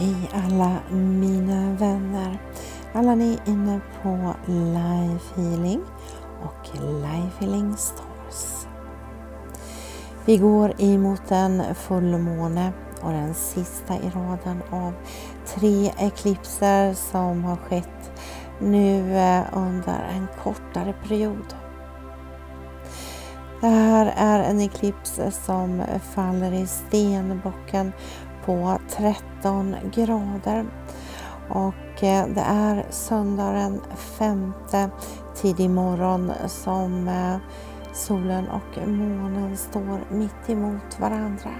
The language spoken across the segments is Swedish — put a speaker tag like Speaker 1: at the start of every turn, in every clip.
Speaker 1: Hej alla mina vänner. Alla ni inne på Life Healing och Life Healing Stars. Vi går emot en fullmåne och den sista i raden av tre eklipser som har skett nu eh, under en kortare period. Det här är en eklips som faller i stenbocken på 13 grader och eh, det är söndag den femte tidig morgon som eh, solen och månen står mitt emot varandra.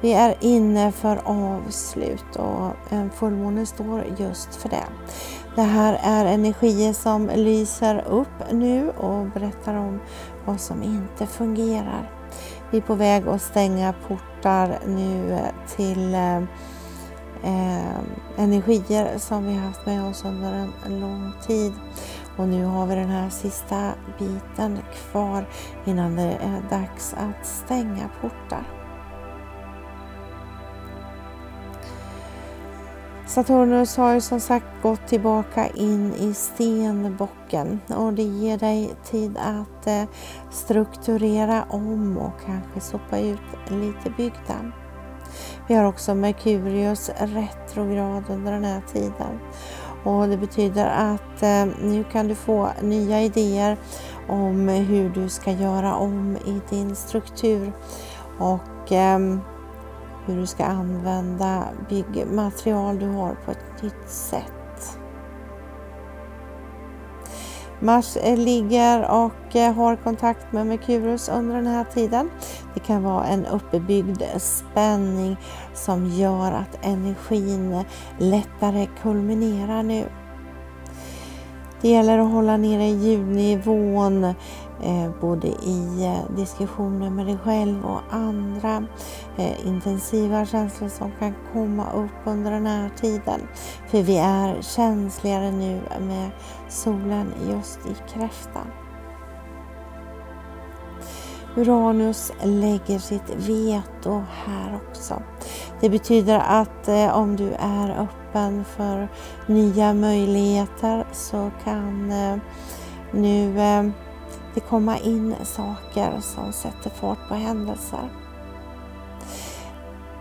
Speaker 1: Vi är inne för avslut och eh, en fullmåne står just för det. Det här är energier som lyser upp nu och berättar om vad som inte fungerar. Vi är på väg att stänga portar nu till eh, eh, energier som vi haft med oss under en lång tid. Och nu har vi den här sista biten kvar innan det är dags att stänga portar. Saturnus har ju som sagt gått tillbaka in i stenbocken och det ger dig tid att eh, strukturera om och kanske sopa ut lite byggdamm. Vi har också Merkurius retrograd under den här tiden och det betyder att eh, nu kan du få nya idéer om hur du ska göra om i din struktur och ehm, hur du ska använda byggmaterial du har på ett nytt sätt. Mars eh, ligger och eh, har kontakt med Merkurius under den här tiden. Det kan vara en uppbyggd spänning som gör att energin lättare kulminerar nu. Det gäller att hålla nere ljudnivån eh, både i eh, diskussioner med dig själv och andra. Eh, intensiva känslor som kan komma upp under den här tiden. För vi är känsligare nu med solen just i kräftan. Uranus lägger sitt veto här också. Det betyder att eh, om du är öppen för nya möjligheter så kan eh, nu eh, det komma in saker som sätter fart på händelser.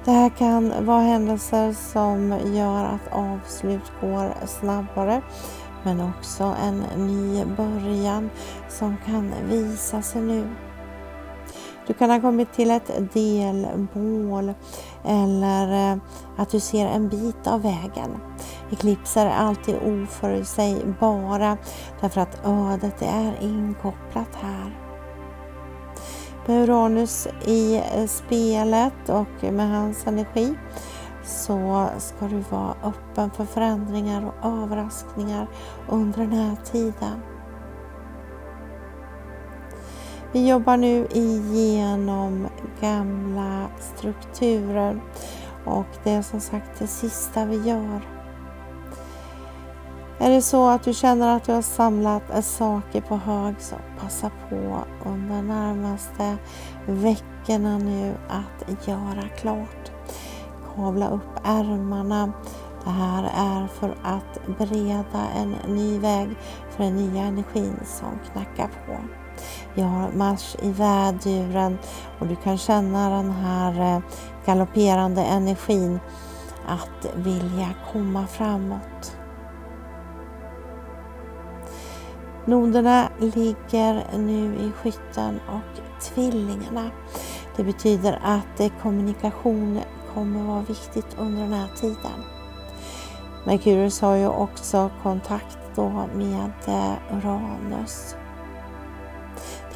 Speaker 1: Det här kan vara händelser som gör att avslut går snabbare men också en ny början som kan visa sig nu. Du kan ha kommit till ett delmål eller eh, att du ser en bit av vägen. Eklipser är alltid oförutsägbara därför att ödet är inkopplat här. Med Uranus i spelet och med hans energi så ska du vara öppen för förändringar och överraskningar under den här tiden. Vi jobbar nu igenom gamla strukturer och det är som sagt det sista vi gör. Är det så att du känner att du har samlat saker på hög så passa på under närmaste veckorna nu att göra klart. Kavla upp ärmarna. Det här är för att bereda en ny väg för den nya energin som knackar på. Vi har Mars i väduren och du kan känna den här eh, galopperande energin att vilja komma framåt. Noderna ligger nu i skytten och tvillingarna. Det betyder att eh, kommunikation kommer vara viktigt under den här tiden. Merkurius har ju också kontakt då med eh, Uranus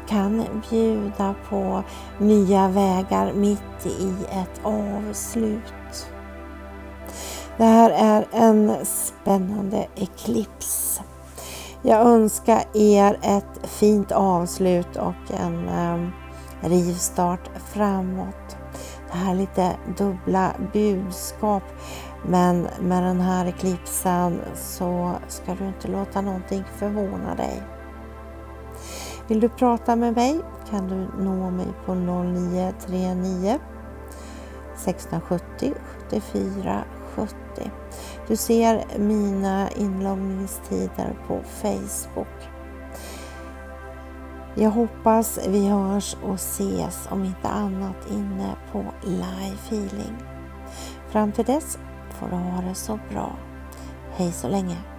Speaker 1: kan bjuda på nya vägar mitt i ett avslut. Det här är en spännande eklips. Jag önskar er ett fint avslut och en eh, rivstart framåt. Det här är lite dubbla budskap men med den här eklipsen så ska du inte låta någonting förvåna dig. Vill du prata med mig kan du nå mig på 0939 1670 74 70. Du ser mina inloggningstider på Facebook. Jag hoppas vi hörs och ses om inte annat inne på Live Healing. Fram till dess får du ha det så bra. Hej så länge!